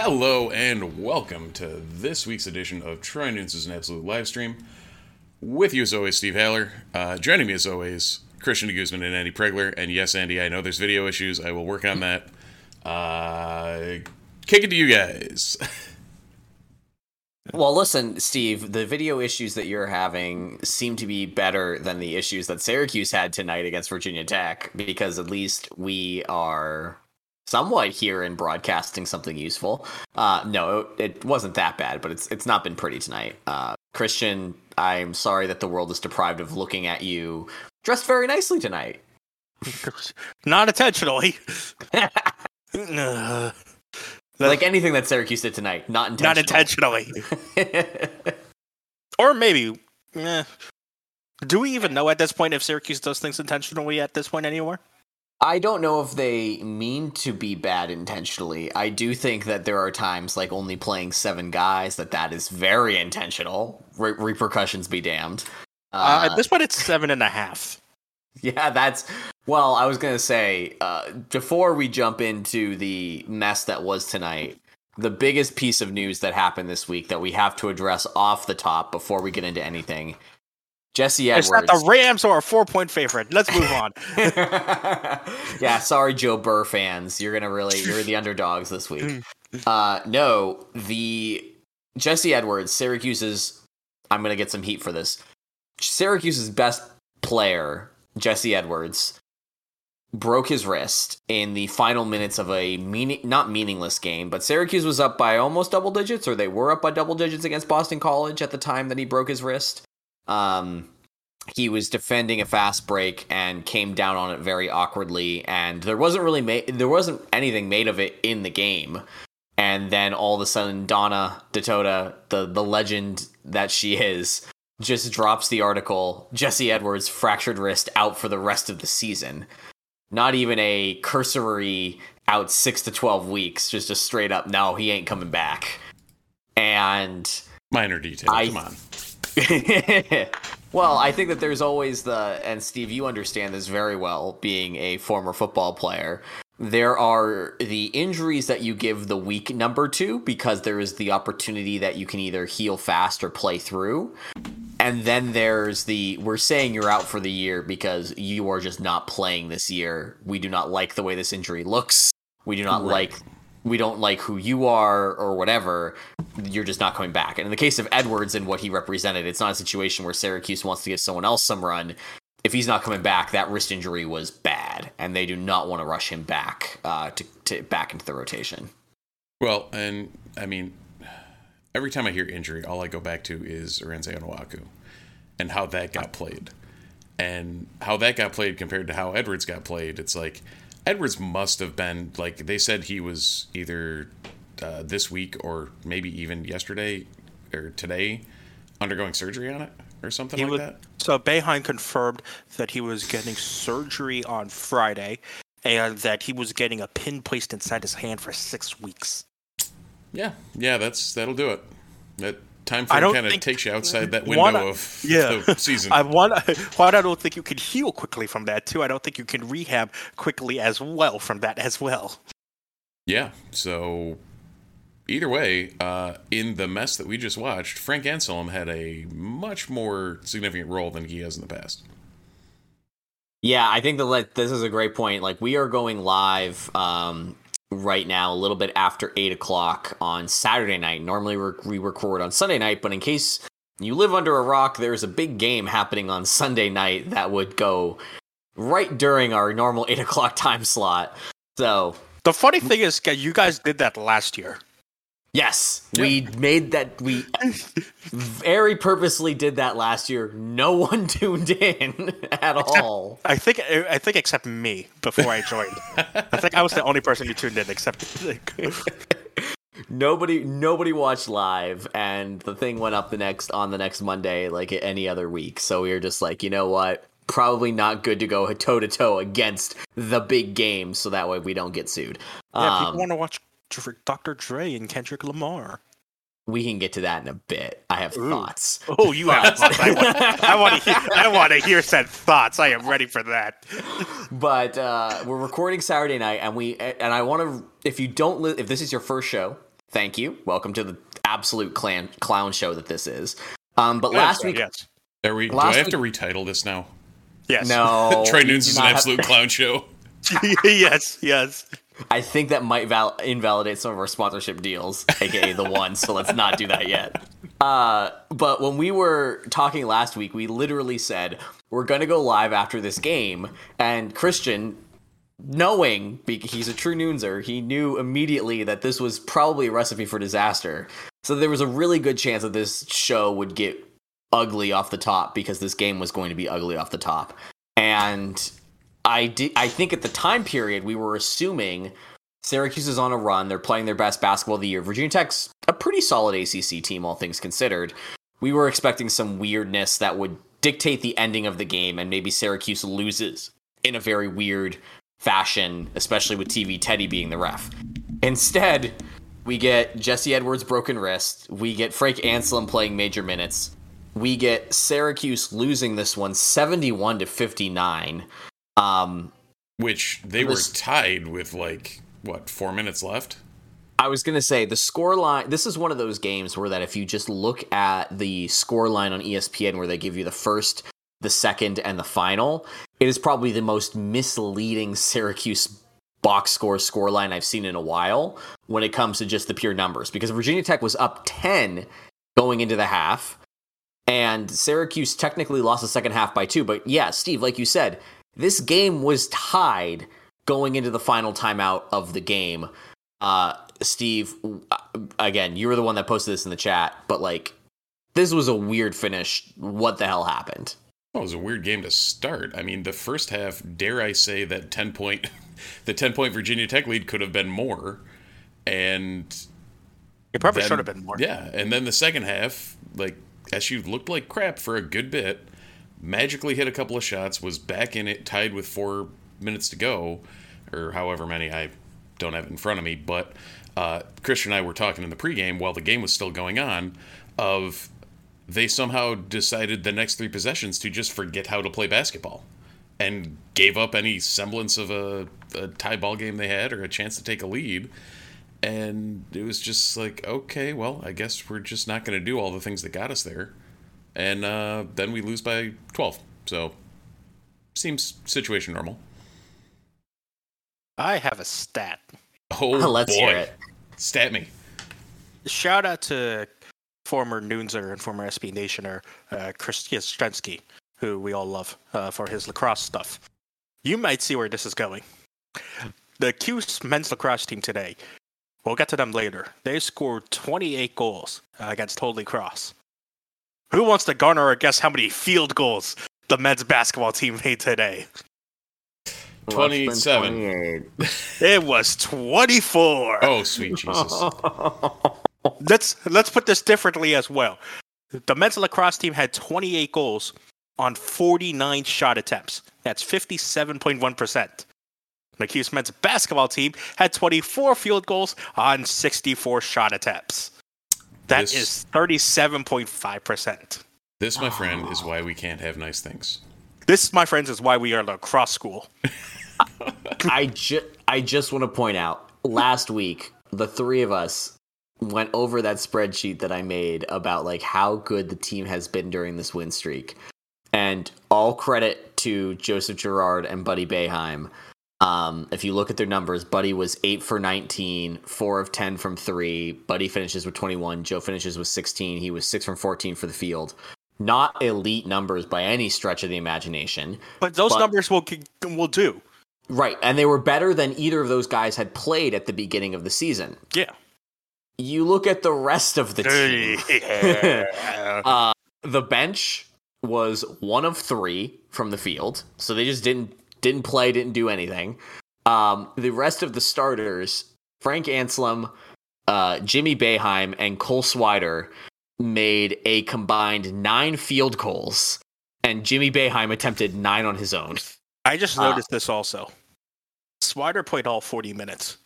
Hello and welcome to this week's edition of Troy Nunes is an Absolute live stream. With you as always, Steve Haller. Uh, joining me as always, Christian Guzman and Andy Pregler. And yes, Andy, I know there's video issues. I will work on that. Uh, kick it to you guys. Well, listen, Steve, the video issues that you're having seem to be better than the issues that Syracuse had tonight against Virginia Tech because at least we are somewhat here in broadcasting something useful. Uh, no, it, it, wasn't that bad, but it's it's not been pretty tonight. Uh, Christian, I'm sorry that the world is deprived of looking at you dressed very nicely tonight. not intentionally. like anything that Syracuse did tonight, not intentionally. Not intentionally. or maybe, eh. do we even know at this point if Syracuse does things intentionally at this point anymore? I don't know if they mean to be bad intentionally. I do think that there are times, like only playing seven guys, that that is very intentional. Re- repercussions be damned. Uh, uh, at this point, it's seven and a half. Yeah, that's well. I was gonna say uh, before we jump into the mess that was tonight. The biggest piece of news that happened this week that we have to address off the top before we get into anything Jesse Edwards. It's not the Rams or a four point favorite. Let's move on. yeah, sorry, Joe Burrow fans. You're gonna really you're the underdogs this week. Uh, no, the Jesse Edwards, Syracuse's. I'm gonna get some heat for this. Syracuse's best player, Jesse Edwards, broke his wrist in the final minutes of a meaning not meaningless game, but Syracuse was up by almost double digits, or they were up by double digits against Boston College at the time that he broke his wrist. Um, he was defending a fast break and came down on it very awkwardly, and there wasn't really ma- there wasn't anything made of it in the game. And then all of a sudden, Donna Ditota, the the legend that she is, just drops the article: Jesse Edwards fractured wrist out for the rest of the season. Not even a cursory out six to twelve weeks, just a straight up no, he ain't coming back. And minor detail, I, come on. well, I think that there's always the, and Steve, you understand this very well, being a former football player. There are the injuries that you give the week number to because there is the opportunity that you can either heal fast or play through. And then there's the we're saying you're out for the year because you are just not playing this year. We do not like the way this injury looks. We do not right. like we don't like who you are or whatever, you're just not coming back. And in the case of Edwards and what he represented, it's not a situation where Syracuse wants to give someone else some run. If he's not coming back, that wrist injury was bad, and they do not want to rush him back uh, to, to back into the rotation. Well, and I mean, every time I hear injury, all I go back to is Arinze Onuaku and how that got played. And how that got played compared to how Edwards got played, it's like – Edwards must have been like they said he was either uh, this week or maybe even yesterday or today undergoing surgery on it or something he like that. So Boeheim confirmed that he was getting surgery on Friday and that he was getting a pin placed inside his hand for six weeks. Yeah, yeah, that's that'll do it. That time frame kind of takes you outside that window wanna, of yeah. the season. I want. Well, I don't think you can heal quickly from that too. I don't think you can rehab quickly as well from that as well. Yeah. So either way, uh, in the mess that we just watched, Frank Anselem had a much more significant role than he has in the past. Yeah, I think that this is a great point. Like we are going live um, right now, a little bit after eight o'clock on Saturday night. Normally we record on Sunday night, but in case you live under a rock, there's a big game happening on Sunday night that would go right during our normal eight o'clock time slot. So The funny thing is, guys, you guys did that last year. Yes, we made that. We very purposely did that last year. No one tuned in at all. I think I think except me before I joined. I think I was the only person who tuned in except Nobody, nobody watched live, and the thing went up the next on the next Monday, like any other week. So we were just like, you know what? Probably not good to go toe to toe against the big game, so that way we don't get sued. Yeah, people Um, want to watch Dr- Dr. Dre and Kendrick Lamar. we can get to that in a bit. I have Ooh. thoughts. Oh, you have thoughts. I want, I want to hear. I want to hear said thoughts. I am ready for that. but uh, we're recording Saturday night, and we and I want to. If you don't, li- if this is your first show, thank you. Welcome to the absolute clan clown show that this is. Um, but last week, yes, Are we? Do I have to retitle this now? yes, no, Trey you Nunes is an not have- absolute clown show. yes, yes. I think that might val- invalidate some of our sponsorship deals, aka the one. So let's not do that yet. Uh, but when we were talking last week, we literally said we're going to go live after this game, and Christian, knowing he's a true Noonser, he knew immediately that this was probably a recipe for disaster. So there was a really good chance that this show would get ugly off the top because this game was going to be ugly off the top, and I di- I think at the time period we were assuming Syracuse is on a run. They're playing their best basketball of the year. Virginia Tech's a pretty solid ACC team, all things considered. We were expecting some weirdness that would dictate the ending of the game, and maybe Syracuse loses in a very weird fashion, especially with TV Teddy being the ref. Instead, we get Jesse Edwards' broken wrist. We get Frank Anselem playing major minutes. We get Syracuse losing this one 71 to 59. Um, Which they were tied with like what four minutes left. I was gonna say the score line. This is one of those games where that if you just look at the score line on ESPN, where they give you the first, the second, and the final, it is probably the most misleading Syracuse box score score line I've seen in a while when it comes to just the pure numbers. Because Virginia Tech was up ten going into the half, and Syracuse technically lost the second half by two. But yeah, Steve, like you said, this game was tied going into the final timeout of the game. Uh, Steve, uh, again, you were the one that posted this in the chat, but like, this was a weird finish. What the hell happened? Well, it was a weird game to start. I mean, the first half, dare I say that ten point, the ten point Virginia Tech lead could have been more, and It probably then- should have been more. Yeah, and then the second half, like SU looked like crap for a good bit. Magically hit a couple of shots, was back in it, tied with four minutes to go, or however many I don't have in front of me. But uh, Christian and I were talking in the pregame while the game was still going on. Of they somehow decided the next three possessions to just forget how to play basketball, and gave up any semblance of a, a tie ball game they had or a chance to take a lead and it was just like okay well i guess we're just not going to do all the things that got us there and uh, then we lose by 12 so seems situation normal I have a stat. oh Let's boy hear it. stat me Shout out to former Noonzer and former SB Nationer, uh, Chris Yastrzemski, who we all love uh, for his lacrosse stuff. You might see where this is going. The Cuse men's lacrosse team today, we'll get to them later. They scored 28 goals uh, against Holy Cross. Who wants to garner or guess how many field goals the men's basketball team made today? 27. It was 24. oh sweet jesus let's let's put this differently as well. The men's lacrosse team had 28 goals on 49 shot attempts. That's 57.1%. The Cuse men's basketball team had 24 field goals on 64 shot attempts. That This- is 37.5%. this my friend is why we can't have nice things This, my friends, is why we are a lacrosse school. I just I just want to point out last week the three of us went over that spreadsheet that I made about like how good the team has been during this win streak. And all credit to Joseph Girard and Buddy Boeheim. Um, if you look at their numbers, Buddy was eight for 19, four of 10 from three. Buddy finishes with 21. Joe finishes with 16. He was six from 14 for the field. Not elite numbers by any stretch of the imagination. But those But- numbers will will do. Right. And they were better than either of those guys had played at the beginning of the season. Yeah. You look at the rest of the team. Yeah. Uh, the bench was one of three from the field, so they just didn't didn't play, didn't do anything. Um, the rest of the starters, Frank Anselem, uh, Jimmy Boeheim, and Cole Swider, made a combined nine field goals, and Jimmy Boeheim attempted nine on his own. I just Uh, noticed this also. Swider played all 40 minutes.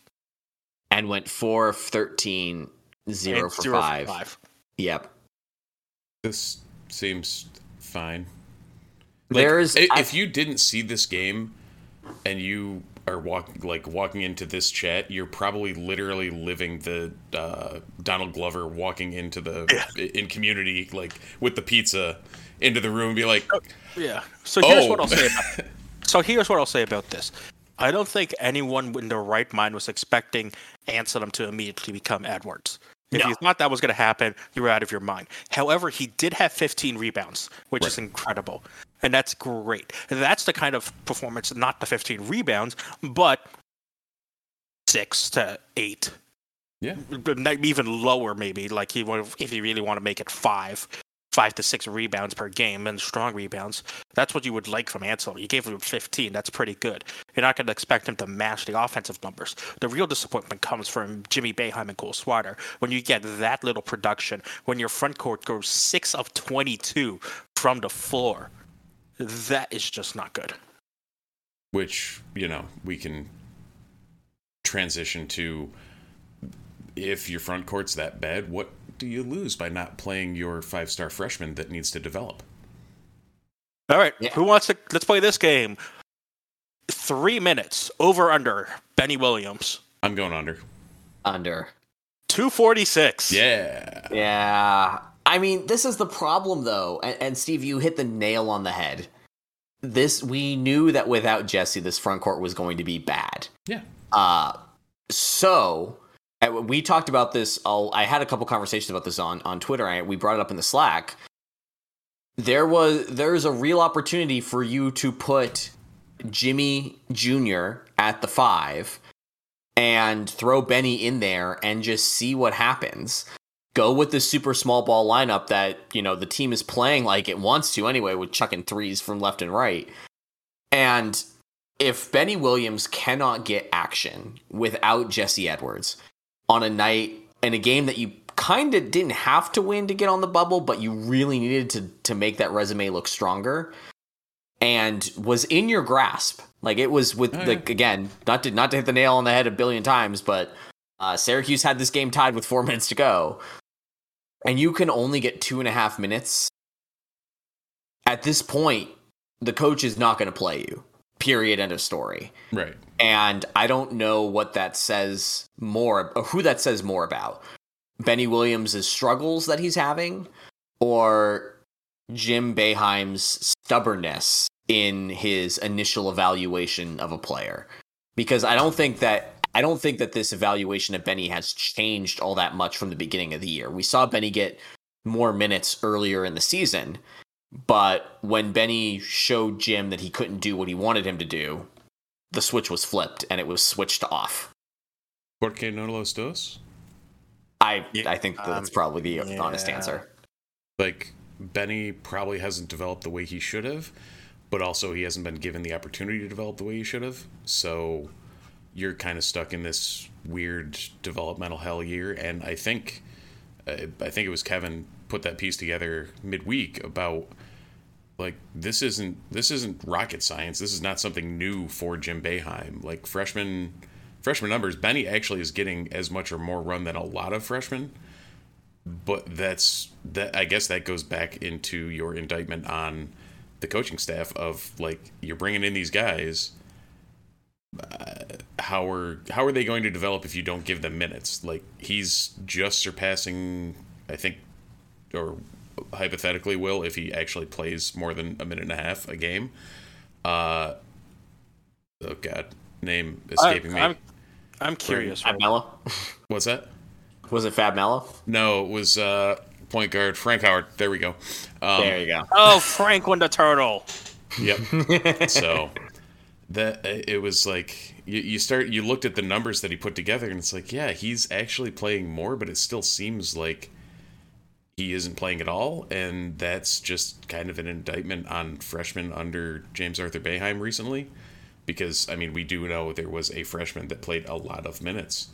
And went four of 13, zero and for zero five. for five. Yep. This seems fine. There's i- I- if you didn't see this game and you are walking like walking into this chat, you're probably literally living the uh, Donald Glover walking into the in community like with the pizza into the room and be like, Yeah. So here's Oh. what I'll say about So here's what I'll say about this. I don't think anyone in their right mind was expecting Anselem to immediately become Edwards. If No. you thought that was going to happen, you were out of your mind. However, he did have 15 rebounds, which is incredible. And that's great. That's the kind of performance, not the 15 rebounds, but six to eight. yeah, Even lower, maybe. Like he if you really want to make it five, five to six rebounds per game and strong rebounds. That's what you would like from Ansel. You gave him 15. That's pretty good. You're not going to expect him to match the offensive numbers. The real disappointment comes from Jimmy Boeheim and Cole Swider. When you get that little production, when your front court goes six of 22 from the floor, that is just not good. which you know we can transition to if your front court's that bad, what do you lose by not playing your five star freshman that needs to develop? All right, Yeah. who wants to? Let's play this game. Three minutes over under Benny Williams. I'm going under. under. 246. Yeah. Yeah. I mean, this is the problem, though. And, and Steve, you hit the nail on the head. This we knew that without Jesse, this front court was going to be bad. Yeah. Uh so we talked about this. I'll, I had a couple conversations about this on on Twitter. I, we brought it up in the Slack. There was there's a real opportunity for you to put Jimmy Jr. at the five and throw Benny in there and just see what happens. Go with the super small ball lineup that, you know, the team is playing like it wants to anyway, with chucking threes from left and right. And if Benny Williams cannot get action without Jesse Edwards on a night in a game that you kind of didn't have to win to get on the bubble, but you really needed to to make that resume look stronger and was in your grasp. Like it was with Oh, yeah. like again, not to not to hit the nail on the head a billion times, but uh, Syracuse had this game tied with four minutes to go, and you can only get two and a half minutes. At this point, the coach is not going to play you. Period. End of story. Right. And I don't know what that says more, or who that says more about. Benny Williams' struggles that he's having, or Jim Boeheim's stubbornness in his initial evaluation of a player. Because I don't think that I don't think that this evaluation of Benny has changed all that much from the beginning of the year. We saw Benny get more minutes earlier in the season, but when Benny showed Jim that he couldn't do what he wanted him to do, the switch was flipped and it was switched off. Porque no los dos? I Yeah, I think that's um, probably the honest answer. Like Benny probably hasn't developed the way he should have, but also he hasn't been given the opportunity to develop the way he should have. So you're kind of stuck in this weird developmental hell year. And I think, uh, I think it was Kevin put that piece together midweek about like this isn't this isn't rocket science. This is not something new for Jim Boeheim. Like freshman freshman numbers, Benny actually is getting as much or more run than a lot of freshmen but that's that i guess that goes back into your indictment on the coaching staff of like you're bringing in these guys uh, how are how are they going to develop if you don't give them minutes like he's just surpassing i think or hypothetically will if he actually plays more than a minute and a half a game uh oh god name escaping I, me. I'm, I'm curious. Fab Right? Melo. What's that? Was it Fab Melo? No, it was uh, point guard Frank Howard. There we go. Um, there you go. Oh, Franklin the Turtle. Yep. so that it was like you, you start you looked at the numbers that he put together and it's like yeah he's actually playing more but it still seems like he isn't playing at all and that's just kind of an indictment on freshmen under James Arthur Boeheim recently because I mean we do know there was a freshman that played a lot of minutes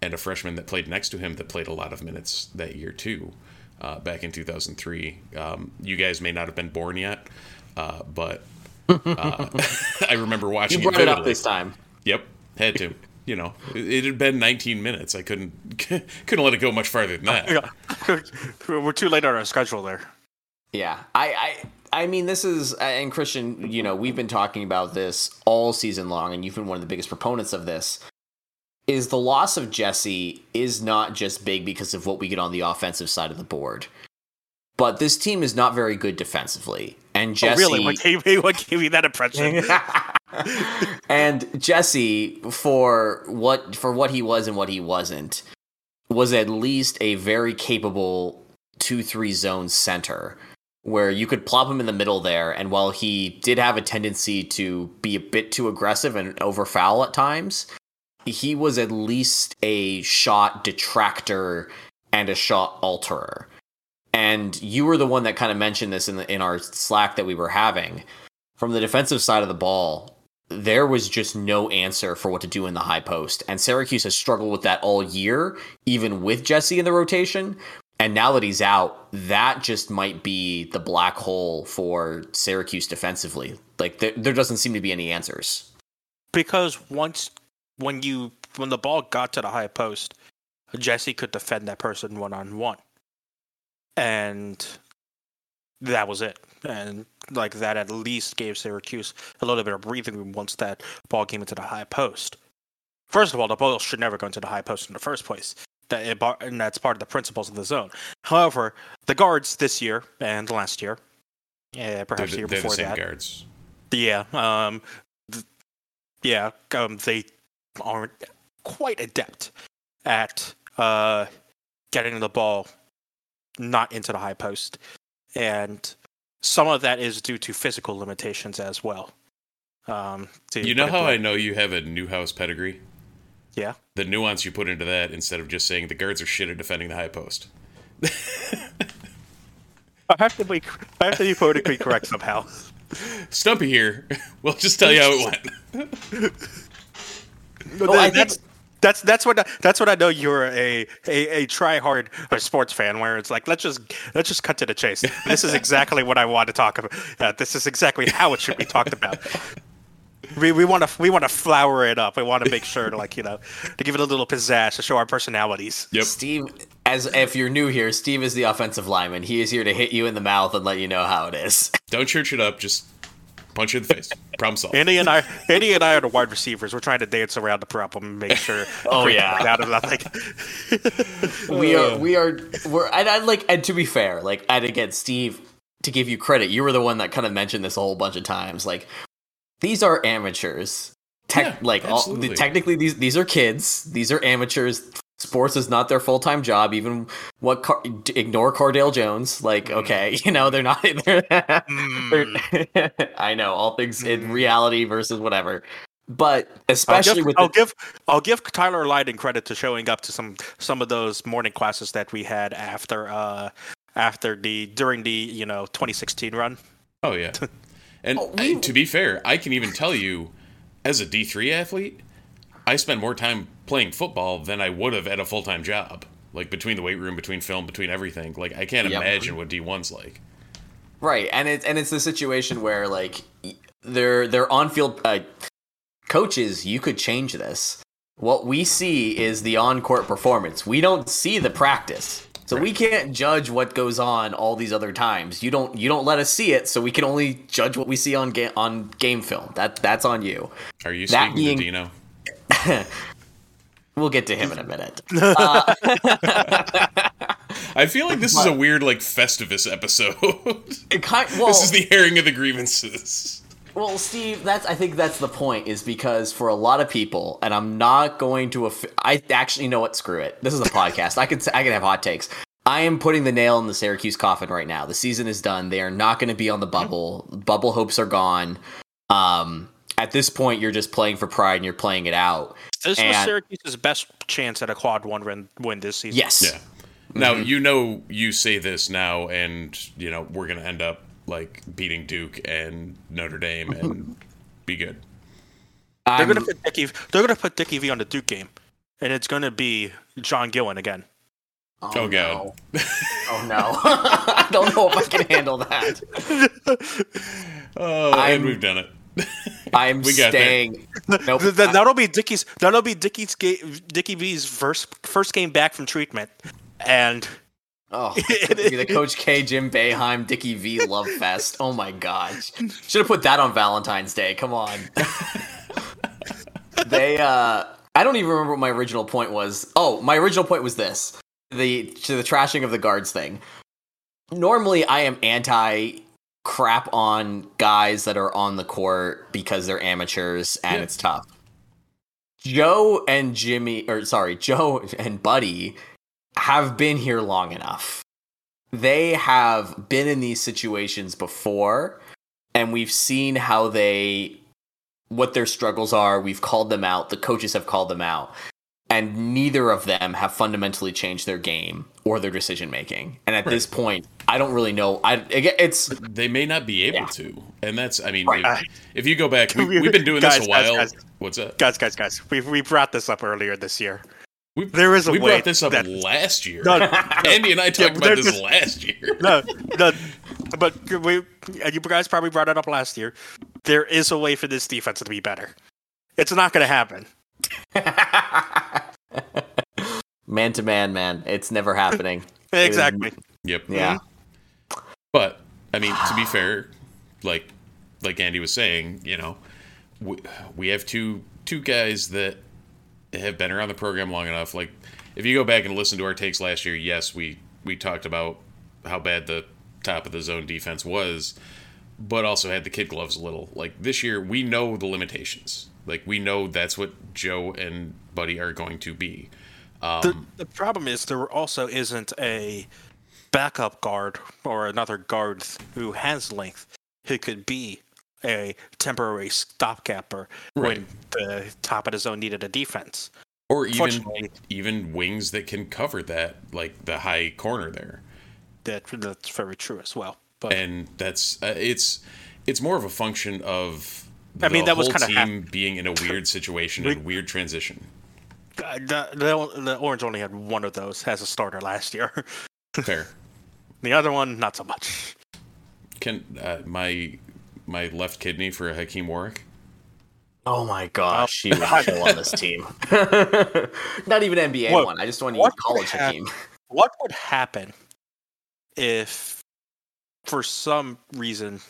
and a freshman that played next to him that played a lot of minutes that year too uh, back in 2003 um, you guys may not have been born yet uh, but uh, I remember watching You brought it up this time. Yep, had to. You know, it, it had been 19 minutes. I couldn't couldn't let it go much farther than that. Yeah. We're too late on our schedule there. Yeah, I, I, I mean, this is and Christian. You know, we've been talking about this all season long, and you've been one of the biggest proponents of this. Is the loss of Jesse is not just big because of what we get on the offensive side of the board, but this team is not very good defensively. And Jesse, Oh, really? What gave me what gave me that impression? and Jesse, for what for what he was and what he wasn't, was at least a very capable two three zone center where you could plop him in the middle there. And while he did have a tendency to be a bit too aggressive and over foul at times, he was at least a shot detractor and a shot alterer. And you were the one that kind of mentioned this in the, in our Slack that we were having. From the defensive side of the ball, there was just no answer for what to do in the high post. And Syracuse has struggled with that all year, even with Jesse in the rotation. And now that he's out, that just might be the black hole for Syracuse defensively. Like there, there doesn't seem to be any answers. because once when you when the ball got to the high post, Jesse could defend that person one on one, and that was it. And like that, at least gave Syracuse a little bit of breathing room once that ball came into the high post. First of all, the ball should never go into the high post in the first place. That it, bar- and that's part of the principles of the zone. However, the guards this year and last year, yeah, They're, perhaps the- the year the before same that, guards. yeah, um, th- yeah, um, they aren't quite adept at uh, getting the ball not into the high post, and some of that is due to physical limitations as well. Um, to You know how I know you have a Newhouse pedigree? Yeah. The nuance you put into that instead of just saying the guards are shit at defending the high post. I have to be, I have to be politically correct somehow. Stumpy here. we'll just tell you how it went. Oh, I think- that's that's that's what I, that's what I know you're a a, a try hard sports fan where it's like let's just let's just cut to the chase. This is exactly what I want to talk about. Uh, this is exactly how it should be talked about. We we want to we want to flower it up. We want to make sure to like you know to give it a little pizzazz to show our personalities. Yep. Steve, as if you're new here, Steve is the offensive lineman. He is here to hit you in the mouth and let you know how it is. Don't church it up. Just punch you in the face. Problem solved. Andy and I, Andy and I are the wide receivers. We're trying to dance around the problem and make sure. Oh, yeah. get out of nothing. we are we are we're and I like and to be fair, like and again, Steve, to give you credit, you were the one that kind of mentioned this a whole bunch of times. Like these are amateurs. Tech, Yeah, like all, absolutely. technically these these are kids. These are amateurs. Sports is not their full time job. Even what Car- ignore Cardale Jones. Like mm-hmm. okay, you know they're not. They're, they're- I know all things in mm-hmm. reality versus whatever. But I'll especially give, with I'll the, give I'll give Tyler Lydon credit to showing up to some some of those morning classes that we had after uh after the during the you know 2016 run. Oh yeah. And Oh, I- to be fair, I can even tell you, as a D three athlete, I spend more time playing football than I would have at a full time job. Like between the weight room, between film, between everything. Like I can't Yep. imagine what D one's like. Right, and it's and it's the situation where like they're they're on field uh, coaches. You could change this. What we see is the on court performance. We don't see the practice, so we can't judge what goes on all these other times. You don't you don't let us see it, so we can only judge what we see on ga- on game film. That that's on you. Are you That speaking being- to Dino? We'll get to him in a minute. I feel like this is a weird like Festivus episode. It kind- well, this is the airing of the grievances. Well, Steve, that's I think that's the point is because for a lot of people, and I'm not going to. Aff- I actually you know what? Screw it. This is a podcast. I could I could have hot takes. I am putting the nail in the Syracuse coffin right now. The season is done. They are not going to be on the bubble. Bubble hopes are gone. Um, at this point, you're just playing for pride and you're playing it out. This was Syracuse's best chance at a quad one win, win this season. Yes. Yeah. Now mm-hmm. you know you say this now, and you know we're gonna end up like beating Duke and Notre Dame and be good. They're gonna put Dickie. They're gonna put Dickie V on the Duke game, and it's gonna be John Gillen again. Oh, oh God. no. Oh no. I don't know if I can handle that. Oh, I'm- and we've done it. I'm We staying. Nope. Th- th- that'll be Dickie's. That'll be Dickie's. Ga- Dickie V's first first game back from treatment, and Oh, the Coach K, Jim Boeheim, Dickie V love fest. Oh my gosh, should have put that on Valentine's Day. Come on. they, uh, I don't even remember what my original point was. Oh, my original point was this: the to the trashing of the guards thing. Normally, I am anti crap on guys that are on the court because they're amateurs and Yeah. it's tough. Joe and Jimmy, or sorry, Joe and Buddy have been here long enough. They have been in these situations before, and we've seen how they, what their struggles are. We've called them out. The coaches have called them out. And neither of them have fundamentally changed their game or their decision making. And at this point, I don't really know. I it's They may not be able Yeah. to, and that's I mean, Right. if, if you go back, we, we've been doing Guys, this a while. guys. What's up, guys, guys, guys, we we brought this up earlier this year. We, There is a we way brought this up that- last year. No, Andy and I talked about this just- last year. no, no, but we, you guys probably brought it up last year. There is a way for this defense to be better. It's not going to happen. man to man, man. It's never happening. It is- Exactly. Yep. yeah. Mm-hmm. But I mean, to be fair, like like Andy was saying, you know, we, we have two two guys that have been around the program long enough. Like, if you go back and listen to our takes last year, yes, we we talked about how bad the top of the zone defense was, but also had the kid gloves a little. Like this year, we know the limitations. Like we know that's what Joe and Buddy are going to be. Um, The, the problem is there also isn't a backup guard or another guard who has length who could be a temporary stopgapper Right. when the top of the zone needed a defense. or even even wings that can cover that, like the high corner there. That that's very true as well. But and that's uh, it's it's more of a function of I mean, the that was kinda hap- team being in a weird situation and weird transition. uh, the, the, the Orange only had one of those as a starter last year. Fair. the other one, not so much. Can uh, my my left kidney for Hakim Warrick? Oh my gosh, she would God. kill on this team. Not even NBA What- one. I just want to what use college would hap- team. What would happen if, for some reason,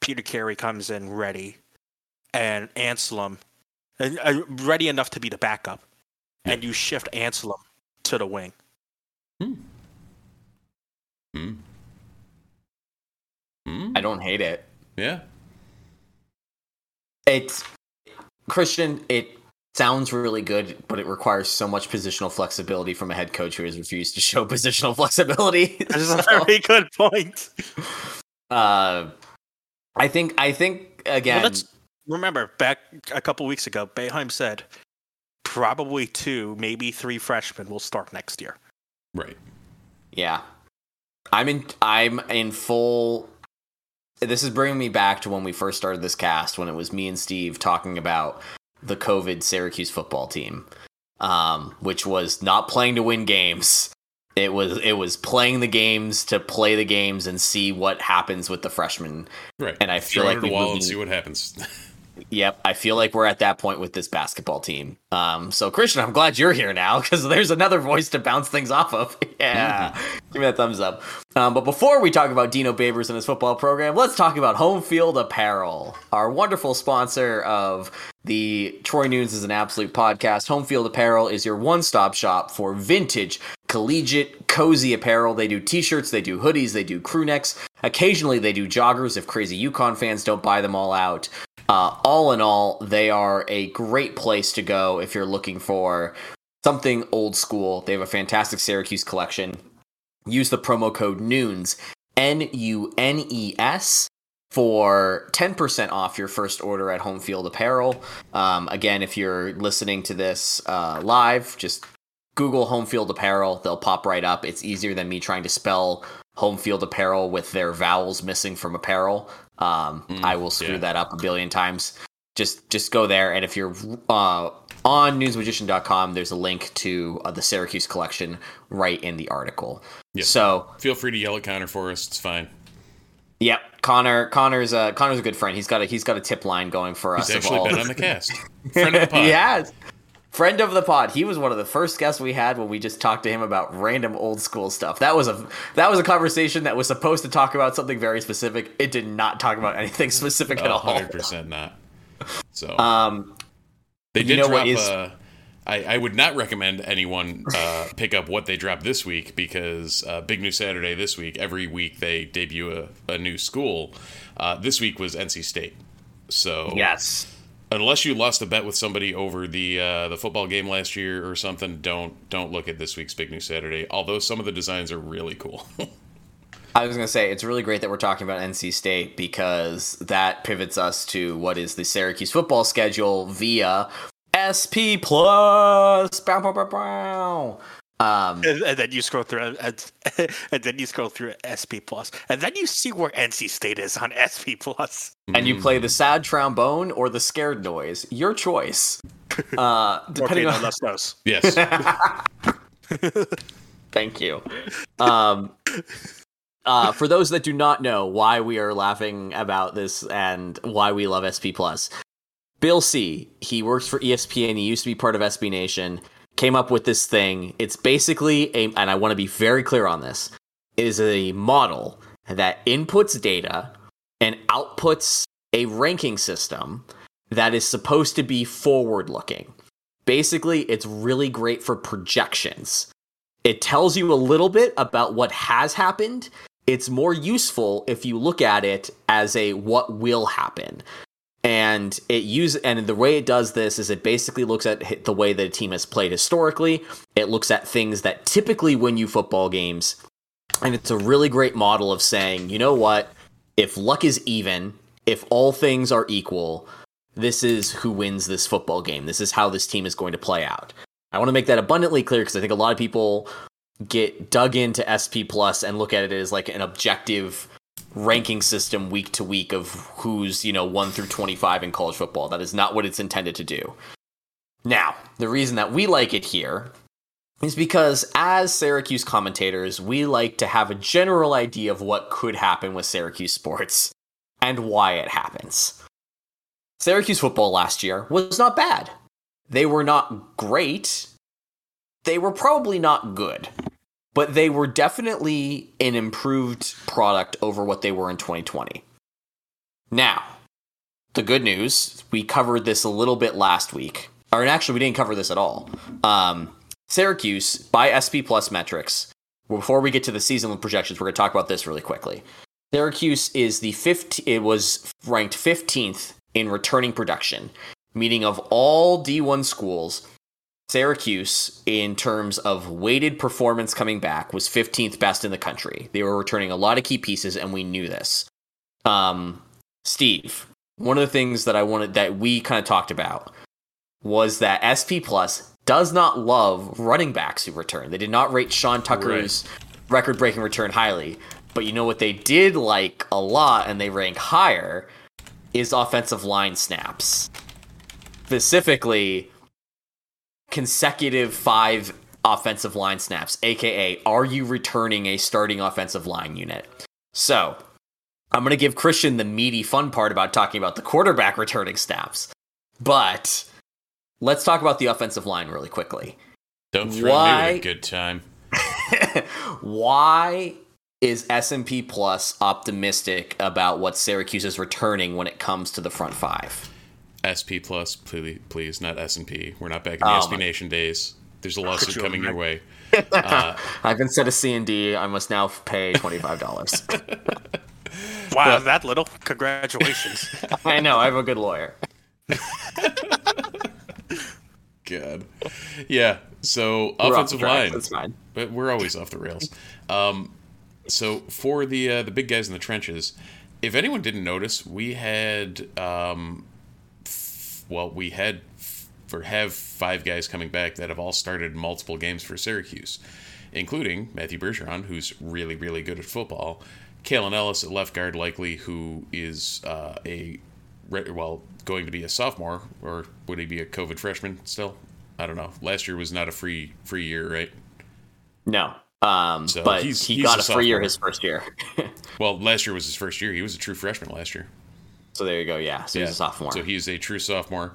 Peter Carey comes in ready and Anselem, uh, uh, ready enough to be the backup, and you shift Anselem to the wing? Hmm. Hmm. Hmm. I don't hate it. Yeah. It's Christian. It sounds really good, but it requires so much positional flexibility from a head coach who has refused to show positional flexibility. That is a very good point. uh, I think. I think again. Well, let's remember back a couple weeks ago, Boeheim said probably two, maybe three freshmen will start next year. Right. Yeah. I'm in I'm in full This is bringing me back to when we first started this cast when it was me and Steve talking about the COVID Syracuse football team. Um, which was not playing to win games. It was it was playing the games to play the games and see what happens with the freshmen. Right. And I feel Throw it like we've wall moved and see what happens. Yep, I feel like we're at that point with this basketball team. Um, so Christian, I'm glad you're here now because there's another voice to bounce things off of. yeah, give me that thumbs up. Um, but before we talk about Dino Babers and his football program, let's talk about Home Field Apparel, our wonderful sponsor of the Troy Nunes is an absolute podcast. Home Field Apparel is your one-stop shop for vintage, collegiate, cozy apparel. They do t-shirts, they do hoodies, they do crew necks. Occasionally they do joggers if crazy UConn fans don't buy them all out. Uh, all in all, they are a great place to go if you're looking for something old school. They have a fantastic Syracuse collection. Use the promo code NUNES, N U N E S, for 10% off your first order at Home Field Apparel. Um, again, if you're listening to this uh, live, just Google Home Field Apparel. They'll pop right up. It's easier than me trying to spell Home Field Apparel with their vowels missing from apparel. Um, mm, I will screw yeah. that up a billion times. Just just go there, and if you're uh, on nunesmagician.com, there's a link to uh, the Syracuse collection right in the article. Yep. So feel free to yell at Connor for us. It's fine. Yep, Connor. Connor's a Connor's a good friend. He's got a he's got a tip line going for he's us. He's actually been on the cast. Friend of the pod. he has. Friend of the pod. He was one of the first guests we had when we just talked to him about random old school stuff. That was a that was a conversation that was supposed to talk about something very specific. It did not talk about anything specific at all. Hundred percent not. So um, they did you know drop. Is, uh, I, I would not recommend anyone uh, pick up what they dropped this week because uh, Big New Saturday this week. Every week they debut a, a new school. Uh, this week was NC State. So yes, unless you lost a bet with somebody over the uh, the football game last year or something, don't don't look at this week's Big New Saturday. Although some of the designs are really cool. I was going to say it's really great that we're talking about NC State because that pivots us to what is the Syracuse football schedule via SP Plus. Bow, bow, bow. Um, and, and, then you scroll through, and, and, then you scroll through SP Plus, and then you see where NC State is on SP Plus. And you play the sad trombone or the scared noise, your choice. Uh, depending on less knows. Yes. Thank you. Um, uh, for those that do not know why we are laughing about this and why we love SP Plus, Bill C. He works for ESPN. He used to be part of SB Nation. Came up with this thing. It's basically a, and I want to be very clear on this, is a model that inputs data and outputs a ranking system that is supposed to be forward looking. Basically, it's really great for projections. It tells you a little bit about what has happened. It's more useful if you look at it as a what will happen and it use and the way it does this is it basically looks at the way that a team has played historically. It looks at things that typically win you football games. And it's a really great model of saying you know what? If luck is even if all things are equal this is who wins this football game. This is how this team is going to play out. I want to make that abundantly clear because i think a lot of people get dug into sp plus and look at it as like an objective ranking system week to week of who's, you know, 1 through 25 in college football. That is not what it's intended to do. Now, the reason that we like it here is because as Syracuse commentators, we like to have a general idea of what could happen with Syracuse sports and why it happens. Syracuse football last year was not bad. They were not great. They were probably not good but they were definitely an improved product over what they were in 2020. Now, the good news, we covered this a little bit last week. Or actually, we didn't cover this at all. Um, Syracuse, by SP Plus metrics, before we get to the seasonal projections, we're going to talk about this really quickly. Syracuse is the 15th, it was ranked 15th in returning production, meaning of all D1 schools, Syracuse, in terms of weighted performance coming back, was 15th best in the country. They were returning a lot of key pieces, and we knew this. Um, Steve, one of the things that I wanted that we kind of talked about was that SP Plus does not love running backs who return. They did not rate Sean Tucker's right. record breaking return highly. But you know what they did like a lot and they rank higher is offensive line snaps. Specifically, consecutive five offensive line snaps, aka are you returning a starting offensive line unit? So, I'm going to give Christian the meaty fun part about talking about the quarterback returning snaps. But let's talk about the offensive line really quickly. Don't throw Why... me a good time. Why is S&P Plus optimistic about what Syracuse is returning when it comes to the front five? SP plus, please, please, not S and P. We're not back in the oh SB Nation days. There's a lawsuit you coming your way. Uh, I've instead of C and D, I must now pay twenty five dollars. Wow, that little. Congratulations. I know. I have a good lawyer. God. Yeah. So We're offensive the line. That's fine. but we're always off the rails. Um, so for the uh, the big guys in the trenches, if anyone didn't notice, we had um, f- well, we had f- or have five guys coming back that have all started multiple games for Syracuse, including Matthew Bergeron, who's really really good at football, Kalen Ellis at left guard, likely who is uh, a re- well going to be a sophomore, or would he be a COVID freshman still? I don't know. Last year was not a free free year, right? No. Um, So but he's- he he's got a a free year his first year. Well, last year was his first year. He was a true freshman last year. So there you go. Yeah. So he's a sophomore. So he's a true sophomore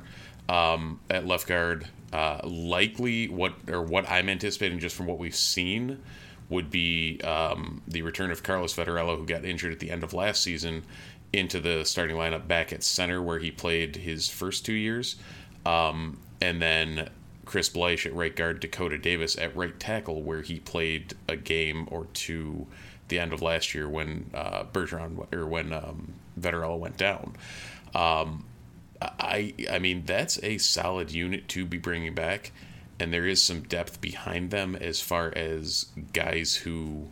um, at left guard. Uh, likely, what or what I'm anticipating just from what we've seen would be um, the return of Carlos Vettorello, who got injured at the end of last season, into the starting lineup back at center where he played his first two years, um, and then Chris Bleich at right guard, Dakota Davis at right tackle, where he played a game or two the end of last year when uh, Bergeron or when um, Vettorello went down. Um, I I mean that's a solid unit to be bringing back, and there is some depth behind them as far as guys who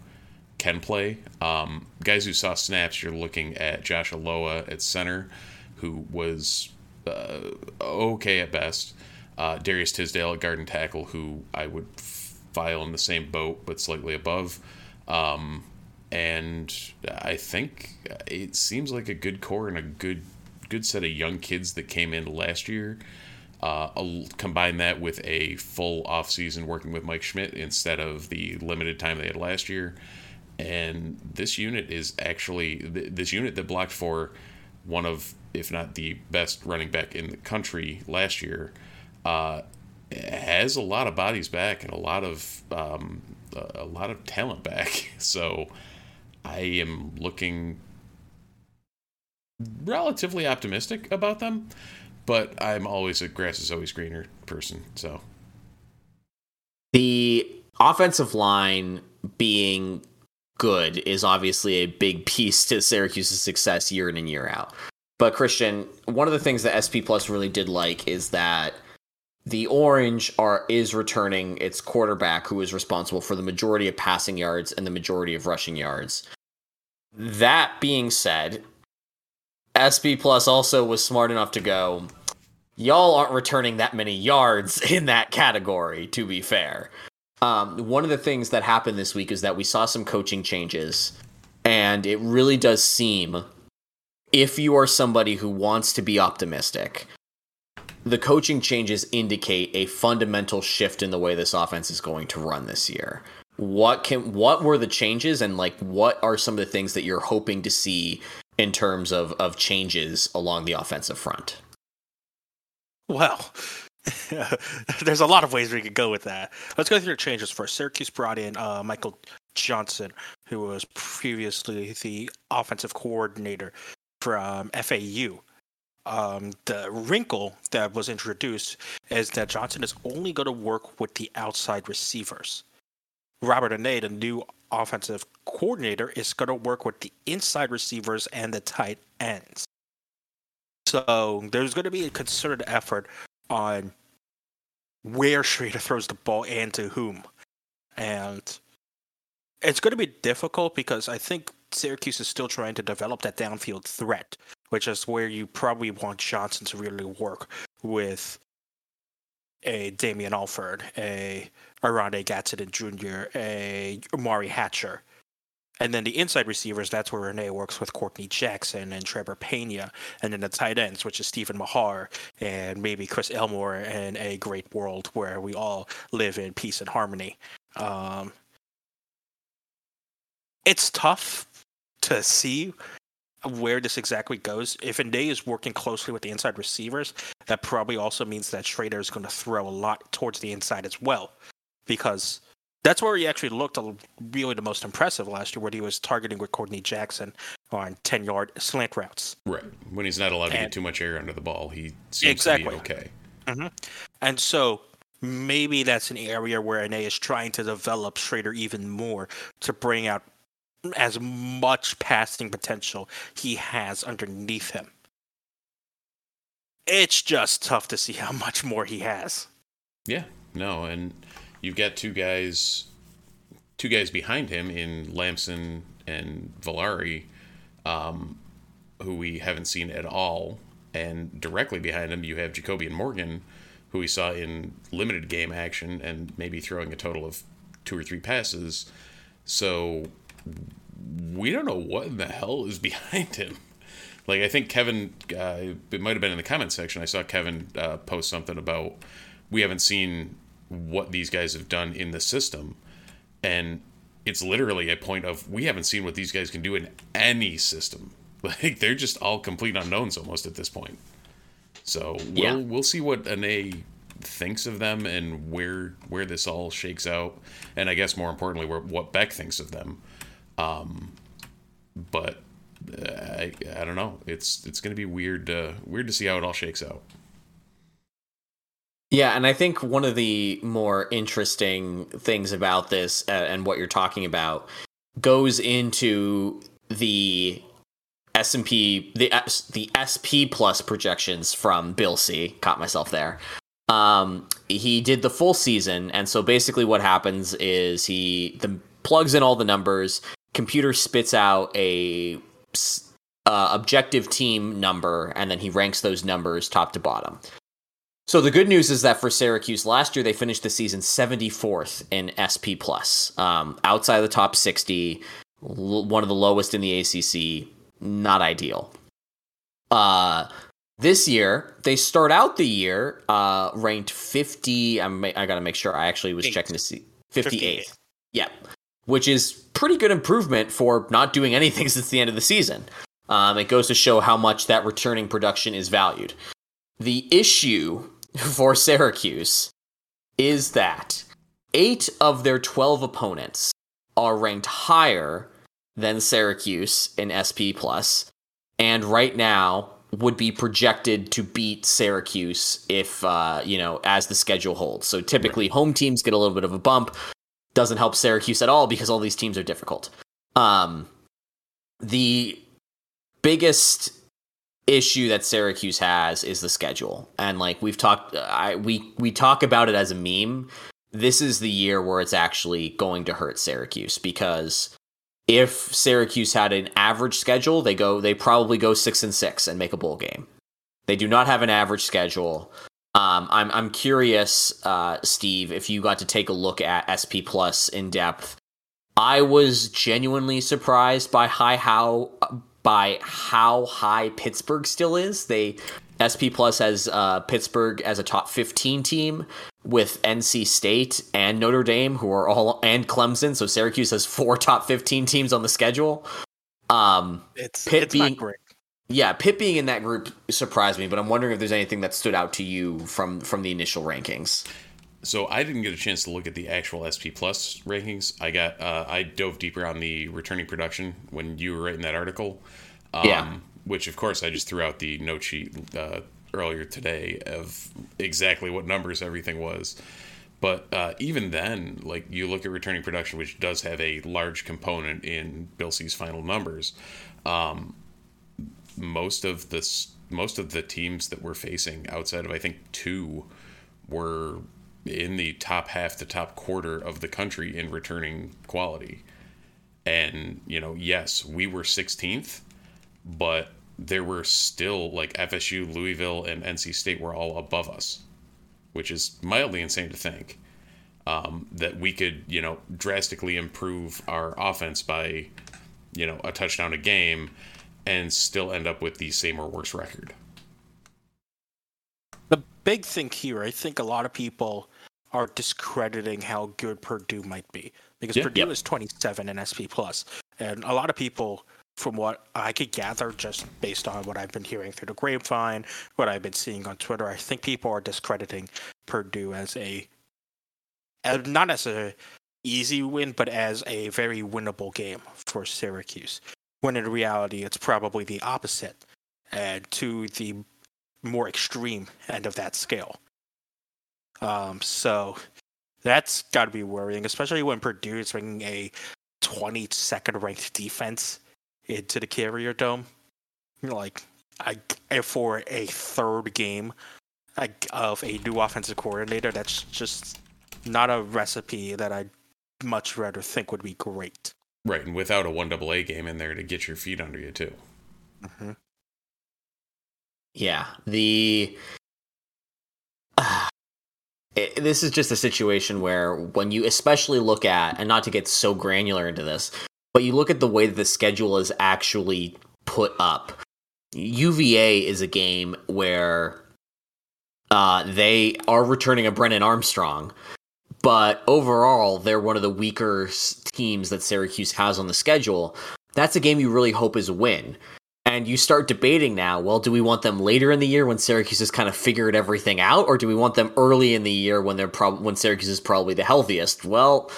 can play. Um, guys who saw snaps, you're looking at Josh Ilaoa at center, who was uh, okay at best. Uh, Darius Tisdale at guard and tackle, who I would file in the same boat but slightly above. Um, and I think it seems like a good core and a good good set of young kids that came in last year. Uh, combine that with a full off season working with Mike Schmidt instead of the limited time they had last year. And this unit is actually th- this unit that blocked for one of, if not the best running back in the country last year, uh, has a lot of bodies back and a lot of um, a lot of talent back. So I am looking relatively optimistic about them, but I'm always a grass is always greener person. So The offensive line being good is obviously a big piece to Syracuse's success year in and year out. But Christian, one of the things that SP Plus really did like is that the Orange are is returning its quarterback who is responsible for the majority of passing yards and the majority of rushing yards. That being said, SB Plus also was smart enough to go, y'all aren't returning that many yards in that category, to be fair. Um, one of the things that happened this week is that we saw some coaching changes, and it really does seem if you are somebody who wants to be optimistic, the coaching changes indicate a fundamental shift in the way this offense is going to run this year. What can what were the changes and like what are some of the things that you're hoping to see in terms of of changes along the offensive front? Well, there's a lot of ways we could go with that. Let's go through the changes first. Syracuse brought in uh, Michael Johnson, who was previously the offensive coordinator from FAU. Um, the wrinkle that was introduced is that Johnson is only going to work with the outside receivers. Robert Anae, the new offensive coordinator, is going to work with the inside receivers and the tight ends. So there's going to be a concerted effort on where Schrader throws the ball and to whom. And it's going to be difficult because I think Syracuse is still trying to develop that downfield threat, which is where you probably want Johnson to really work with a Damian Alford, a Oronde Gadsden Jr., a Amari Hatcher. And then the inside receivers, that's where Renee works with Courtney Jackson and Trevor Pena. And then the tight ends, which is Stephen Mahar and maybe Chris Elmore and a great world where we all live in peace and harmony. Um, it's tough to see where this exactly goes. If Anae is working closely with the inside receivers, that probably also means that Schrader is going to throw a lot towards the inside as well, because that's where he actually looked really the most impressive last year, where he was targeting with Courtney Jackson on 10 yard slant routes. right when he's not allowed to get too much air under the ball, he seems Exactly. to be okay. Mm-hmm. And so maybe that's an area where Anae is trying to develop Schrader even more to bring out as much passing potential he has underneath him. It's just tough to see how much more he has. Yeah, no, and you've got two guys, two guys behind him in Lamson and Villari, um, who we haven't seen at all, and directly behind him you have Jacoby and Morgan, who we saw in limited game action and maybe throwing a total of two or three passes. So we don't know what in the hell is behind him. Like I think Kevin, uh, it might have been in the comment section. I saw Kevin uh, post something about we haven't seen what these guys have done in the system, and it's literally a point of we haven't seen what these guys can do in any system. Like they're just all complete unknowns almost at this point. So we'll Yeah. we'll see what Anae thinks of them and where where this all shakes out, and I guess more importantly, where, what Beck thinks of them. Um, but uh, I I don't know. It's it's gonna be weird uh, weird to see how it all shakes out. Yeah, and I think one of the more interesting things about this uh, and what you're talking about goes into the S&P the S, the SP plus projections from Bill C. Caught myself there. Um, he did the full season, and so basically what happens is he the plugs in all the numbers. Computer spits out a uh, objective team number, and then he ranks those numbers top to bottom. So the good news is that for Syracuse last year they finished the season 74th in SP plus, um, outside the top 60, l- one of the lowest in the ACC. Not ideal. Uh, this year they start out the year uh, ranked 50. I'm, I got to make sure I actually was Eight. checking to see 58th. 58th. Yeah, which is pretty good improvement for not doing anything since the end of the season. Um, it goes to show how much that returning production is valued. The issue for Syracuse is that eight of their 12 opponents are ranked higher than Syracuse in SP plus, and right now would be projected to beat Syracuse if uh, you know as the schedule holds. So typically, home teams get a little bit of a bump. Doesn't help Syracuse at all because all these teams are difficult. Um, the biggest issue that Syracuse has is the schedule. And like we've talked I we we talk about it as a meme. This is the year where it's actually going to hurt Syracuse because if Syracuse had an average schedule, they go they probably go 6 and 6 and make a bowl game. They do not have an average schedule. Um, I'm I'm curious, uh, Steve, if you got to take a look at SP Plus in depth. I was genuinely surprised by high how by how high Pittsburgh still is. They SP Plus has uh, Pittsburgh as a top 15 team with NC State and Notre Dame, who are all and Clemson. So Syracuse has four top 15 teams on the schedule. Um, It's Pitt it's being- not great. Yeah, Pitt being in that group surprised me, but I'm wondering if there's anything that stood out to you from from the initial rankings. So I didn't get a chance to look at the actual SP Plus rankings. I got uh, I dove deeper on the returning production when you were writing that article. Um, Yeah. Which of course I just threw out the note sheet uh, earlier today of exactly what numbers everything was. But uh, even then, like you look at returning production, which does have a large component in Bill C's final numbers. Um, most of this, most of the teams that we're facing, outside of I think two, were in the top half, the top quarter of the country in returning quality. And, you know, yes, we were 16th, but there were still like FSU, Louisville, and NC State were all above us, which is mildly insane to think. Um, that we could, you know, drastically improve our offense by, you know, a touchdown a game and still end up with the same or worse record. The big thing here, I think a lot of people are discrediting how good Purdue might be because Yeah. Purdue Yep. is 27 in SP plus, and a lot of people, from what I could gather, just based on what I've been hearing through the grapevine, what I've been seeing on Twitter, I think people are discrediting Purdue as a, not as a easy win, but as a very winnable game for Syracuse. When in reality, it's probably the opposite, and to the more extreme end of that scale. Um, so that's got to be worrying, especially when Purdue is bringing a 22nd ranked defense into the Carrier Dome. Like, I for a third game like, of a new offensive coordinator, that's just not a recipe that I'd much rather think would be great. Right, and without a one double A game in there to get your feet under you too. Mm-hmm. Yeah, the uh, it, this is just a situation where when you especially look at and not to get so granular into this, but you look at the way that the schedule is actually put up. UVA is a game where uh, they are returning a Brennan Armstrong, but overall they're one of the weaker teams that Syracuse has on the schedule. That's a game you really hope is a win and you start debating now well do we want them later in the year when syracuse has kind of figured everything out or do we want them early in the year when they're prob- when syracuse is probably the healthiest well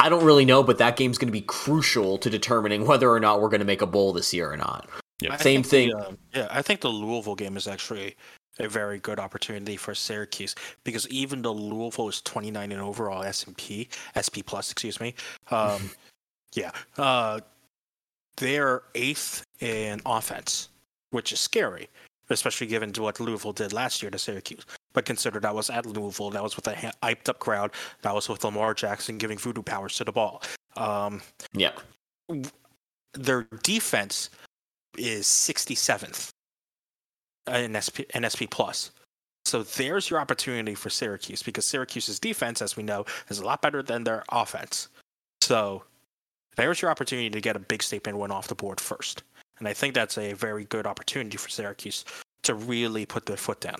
i don't really know but that game's going to be crucial to determining whether or not we're going to make a bowl this year or not Yeah. same thing The, uh, yeah, I think the Louisville game is actually a very good opportunity for Syracuse because even though Louisville is 29 in overall S&P, SP plus, excuse me, um, yeah, uh, they're eighth in offense, which is scary, especially given to what Louisville did last year to Syracuse. But consider that was at Louisville, that was with a hyped up crowd, that was with Lamar Jackson giving voodoo powers to the ball. Um, yeah their defense is 67th SP, in SP plus. So there's your opportunity for Syracuse because Syracuse's defense, as we know, is a lot better than their offense. So there's your opportunity to get a big statement win off the board first. And I think that's a very good opportunity for Syracuse to really put their foot down.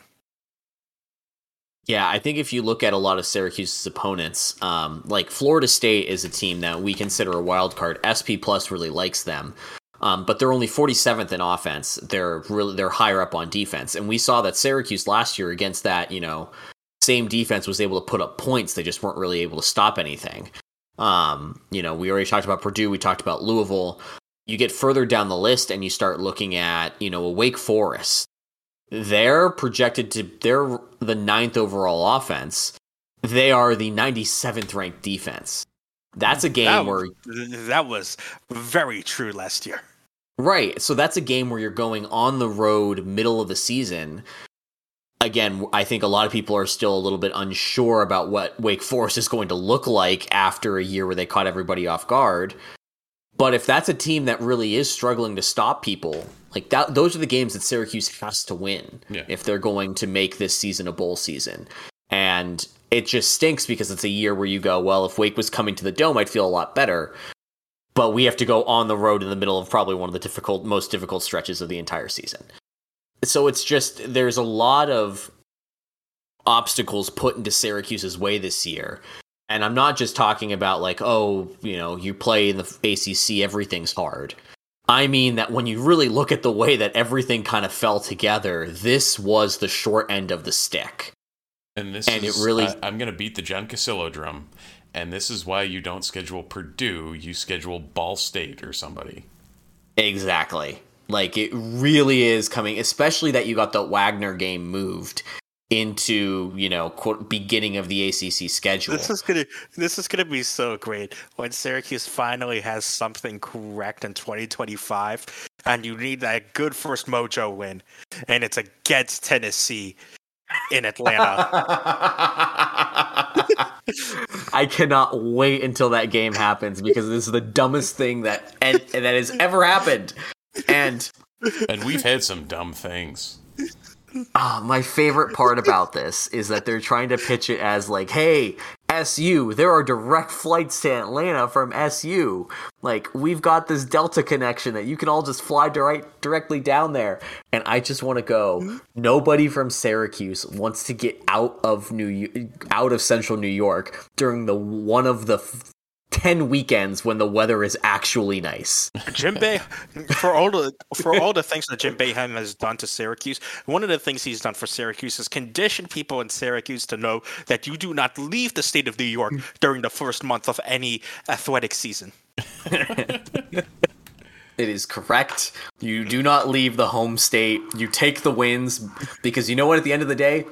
Yeah, I think if you look at a lot of Syracuse's opponents, um, like Florida State is a team that we consider a wild card. SP Plus really likes them, um, but they're only 47th in offense. They're really they're higher up on defense, and we saw that Syracuse last year against that you know same defense was able to put up points. They just weren't really able to stop anything. Um, you know, we already talked about Purdue. We talked about Louisville. You get further down the list, and you start looking at you know a Wake Forest they're projected to they're the ninth overall offense. They are the 97th ranked defense. That's a game That, where that was very true last year. Right. So that's a game where you're going on the road middle of the season. Again, I think a lot of people are still a little bit unsure about what Wake Forest is going to look like after a year where they caught everybody off guard. But if that's a team that really is struggling to stop people, like that, those are the games that Syracuse has to win Yeah. if they're going to make this season a bowl season. And it just stinks because it's a year where you go, well, if Wake was coming to the dome, I'd feel a lot better. But we have to go on the road in the middle of probably one of the difficult, most difficult stretches of the entire season. So it's just there's a lot of obstacles put into Syracuse's way this year. And I'm not just talking about like, oh, you know, you play in the ACC, everything's hard. I mean that when you really look at the way that everything kind of fell together, this was the short end of the stick. And this And it is, really- I, I'm going to beat the John Casillo drum. And this is why you don't schedule Purdue, you schedule Ball State or somebody. Exactly. Like it really is coming, especially that you got the Wagner game moved into, you know, quote, beginning of the ACC schedule. This is gonna this is gonna be so great when Syracuse finally has something correct in 2025, and you need that good first mojo win, and it's against Tennessee in Atlanta. I cannot wait until that game happens because this is the dumbest thing that and, that has ever happened. And And we've had some dumb things. Ah, my favorite part about this is that they're trying to pitch it as like, "Hey, SU, there are direct flights to Atlanta from SU. Like, we've got this Delta connection that you can all just fly direct directly down there." And I just want to go. Hmm? Nobody from Syracuse wants to get out of New out of Central New York during the one of the 10 weekends when the weather is actually nice. Jim Bay, for all the for all the things that Jim Boeheim has done to Syracuse, one of the things he's done for Syracuse is condition people in Syracuse to know that you do not leave the state of New York during the first month of any athletic season. It is correct. You do not leave the home state. You take the wins because you know what? At the end of the day,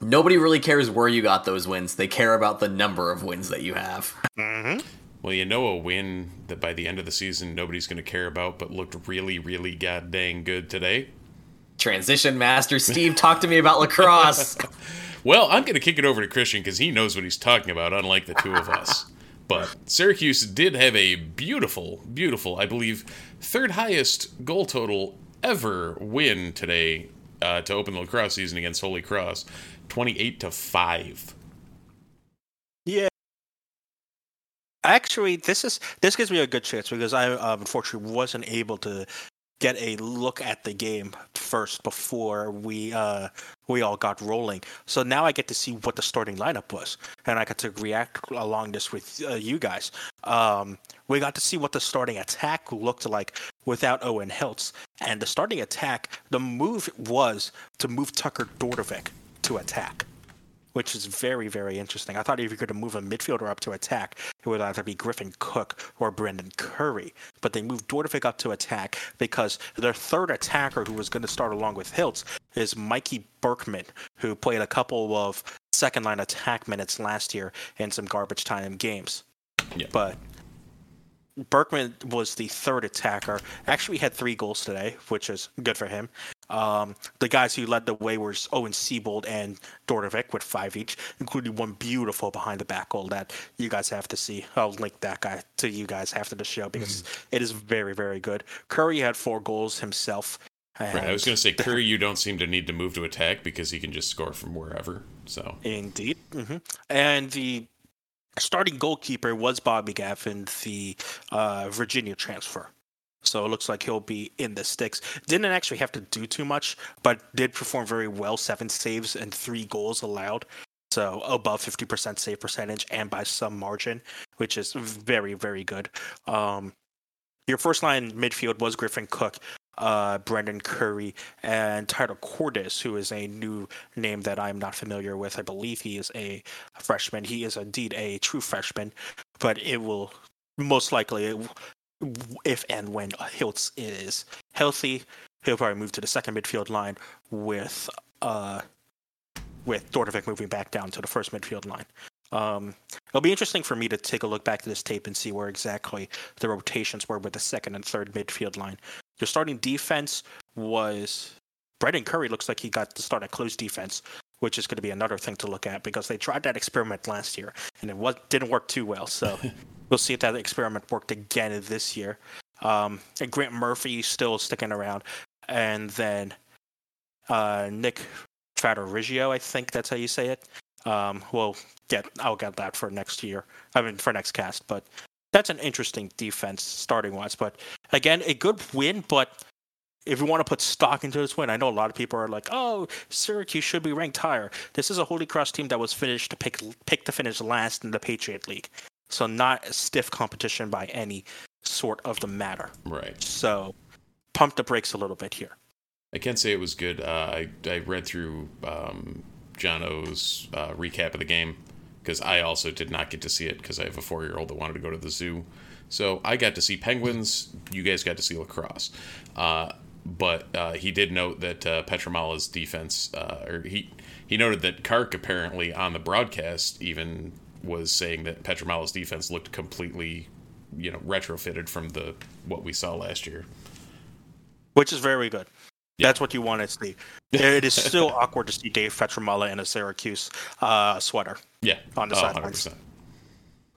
Nobody really cares where you got those wins. They care about the number of wins that you have. Mm-hmm. Well, you know a win that by the end of the season nobody's going to care about, but looked really, really god dang good today. Transition master Steve, talk to me about lacrosse. Well, I'm going to kick it over to Christian because he knows what he's talking about, unlike the two of us. But Syracuse did have a beautiful, beautiful, I believe, third highest goal total ever win today uh, to open the lacrosse season against Holy Cross, 28 to five. Yeah. Actually, this is this gives me a good chance because I uh, unfortunately wasn't able to get a look at the game first before we uh, we all got rolling. So now I get to see what the starting lineup was, and I got to react along this with uh, you guys. Um, we got to see what the starting attack looked like without Owen Hiltz, and the starting attack, the move was to move Tucker Dordevic to attack which is very, very interesting. I thought if you could move a midfielder up to attack, it would either be Griffin Cook or Brendan Curry. But they moved Dordevic up to attack because their third attacker, who was going to start along with Hiltz, is Mikey Berkman, who played a couple of second line attack minutes last year in some garbage time games. Yeah. But Berkman was the third attacker. Actually, had three goals today, which is good for him. Um, the guys who led the way were Owen Seebold and Dordevic with five each, including one beautiful behind the back goal that you guys have to see. I'll link that guy to you guys after the show because it is very, very good. Curry had four goals himself. Right. I was going to say, Curry, you don't seem to need to move to attack because he can just score from wherever. So, Indeed. hmm And the starting goalkeeper was Bobby Gaffin, the uh, Virginia transfer. So it looks like he'll be in the sticks. Didn't actually have to do too much, but did perform very well. Seven saves and three goals allowed. So above 50% save percentage and by some margin, which is very, very good. Um, your first line midfield was Griffin Cook, uh, Brendan Curry, and Tyler Cordes, who is a new name that I'm not familiar with. I believe he is a freshman. He is indeed a true freshman, but it will most likely, if and when Hiltz is healthy, he'll probably move to the second midfield line with uh, with Dordevic moving back down to the first midfield line. Um, it'll be interesting for me to take a look back to this tape and see where exactly the rotations were with the second and third midfield line. Your starting defense was Brendan Curry. Looks like he got to start at close defense, which is going to be another thing to look at because they tried that experiment last year and it was, didn't work too well. So we'll see if that experiment worked again this year. Um, and Grant Murphy still sticking around, and then uh, Nick Federigio, I think that's how you say it. Um, we'll get I'll get that for next year. I mean for next cast, but that's an interesting defense starting wise. But again, a good win. But if you want to put stock into this win, I know a lot of people are like, "Oh, Syracuse should be ranked higher." This is a Holy Cross team that was finished to pick pick to finish last in the Patriot League, so not a stiff competition by any sort of the matter. right. So pump the brakes a little bit here. I can't say it was good. Uh, I, I read through um, John O's uh, recap of the game because I also did not get to see it because I have a four year old that wanted to go to the zoo. So I got to see penguins. You guys got to see lacrosse. Uh, but uh, he did note that uh, Pietramala's defense, uh, or he he noted that Kark apparently on the broadcast even was saying that Pietramala's defense looked completely, you know, retrofitted from the what we saw last year. which is very good. Yeah. That's what you want to see. It is still awkward to see Dave Pietramala in a Syracuse uh, sweater Yeah, on the oh, sidelines. 100%.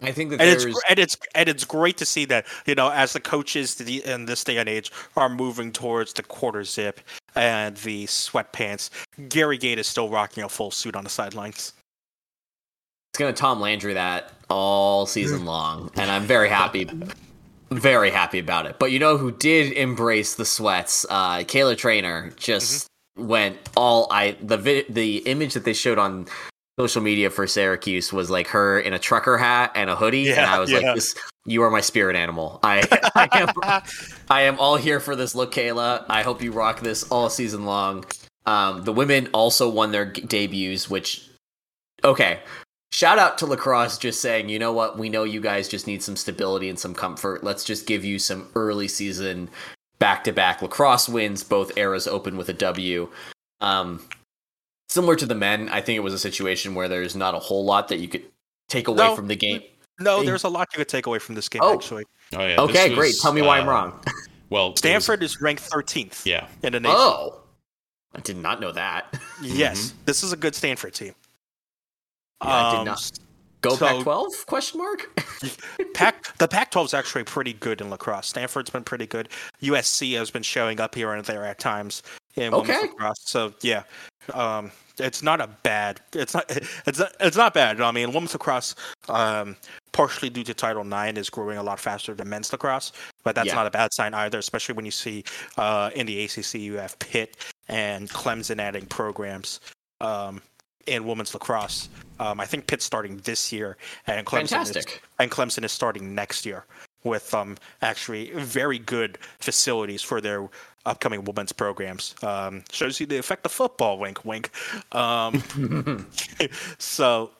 I think that And it's there's and it's and it's great to see that you know as the coaches in this day and age are moving towards the quarter zip and the sweatpants. Gary Gait is still rocking a full suit on the sidelines. It's gonna Tom Landry that all season long, and I'm very happy, very happy about it. But you know who did embrace the sweats? Uh, Kayla Treanor just went all I the vi- the image that they showed on social media for Syracuse was like her in a trucker hat and a hoodie, and I was yeah. like, "This, you are my spirit animal. I, I am, I am all here for this look, Kayla. I hope you rock this all season long." Um, the women also won their g- debuts, which okay. Shout out to lacrosse just saying, you know what, we know you guys just need some stability and some comfort. Let's just give you some early season back to back lacrosse wins, both eras open with a W. Um, similar to the men, I think it was a situation where there's not a whole lot that you could take away No. from the game. No, Hey. there's a lot you could take away from this game. Oh. Actually, Oh yeah. Okay, was, great. Tell me why I'm uh, wrong. Well, it was- Stanford is ranked 13th yeah. in the nation. Oh, I did not know that. Yes, this is a good Stanford team. Yeah, I did Um, not. Go so- Pac-12? Question mark. Pac the Pac-12 is actually pretty good in lacrosse. Stanford's been pretty good. USC has been showing up here and there at times in women's Okay. lacrosse. So yeah, um, it's not a bad. It's not. It's not. It's not bad. I mean, women's lacrosse, um, partially due to Title IX, is growing a lot faster than men's lacrosse. But that's Yeah. not a bad sign either, especially when you see uh, in the ACC you have Pitt and Clemson adding programs. Um, in women's lacrosse, um, I think Pitt's starting this year, and Clemson is, and Clemson is starting next year with um, actually very good facilities for their upcoming women's programs. Um, shows you the effect of football. Wink, wink. Um, so.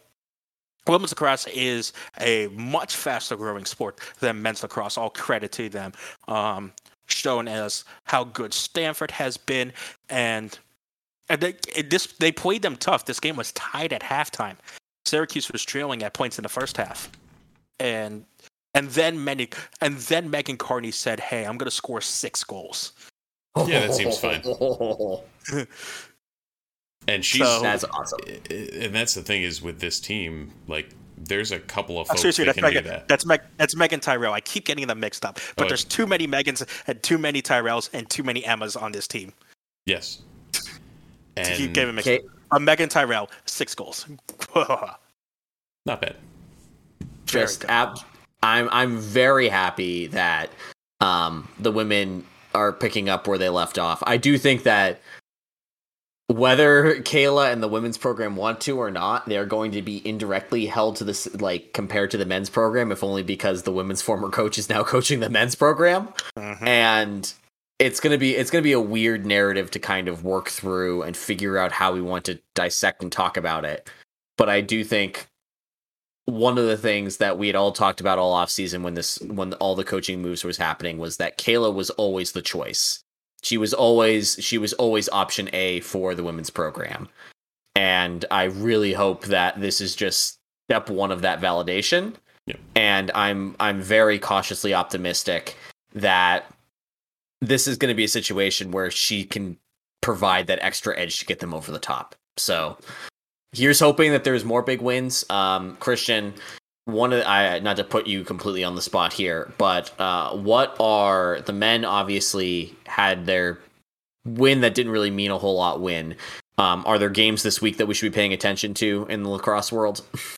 Women's lacrosse is a much faster growing sport than men's lacrosse. All credit to them. Um, shown as how good Stanford has been, and they, it, this they played them tough. This game was tied at halftime. Syracuse was trailing at points in the first half, and and then Megan and then Megan Carney said, "Hey, I'm going to score six goals." Yeah, that seems fine. And she's So- That's awesome. and that's the thing is with this team, like there's a couple of Oh, folks seriously, that that's can do Megan. that. That's Meg. That's Meaghan Tyrrell. I keep getting them mixed up, but Oh, there's too many Megans and too many Tyrells and too many Emmas on this team. Yes. To keep getting mixed Okay. up. Uh, Meaghan Tyrrell, six goals. not bad. Just ab- I'm I'm very happy that um, the women are picking up where they left off. I do think that whether Kayla and the women's program want to or not, they are going to be indirectly held to this like compared to the men's program, if only because the women's former coach is now coaching the men's program, Mhm. and it's gonna be it's gonna be a weird narrative to kind of work through and figure out how we want to dissect and talk about it. But I do think one of the things that we had all talked about all off season when this when all the coaching moves was happening was that Kayla was always the choice. She was always she was always option A for the women's program. And I really hope that this is just step one of that validation. Yep. And I'm I'm very cautiously optimistic that this is going to be a situation where she can provide that extra edge to get them over the top. So here's hoping that there's more big wins. Um, Christian, one of the, I not to put you completely on the spot here, but uh, what are the men? Obviously, had their win that didn't really mean a whole lot. Win. Um, are there games this week that we should be paying attention to in the lacrosse world?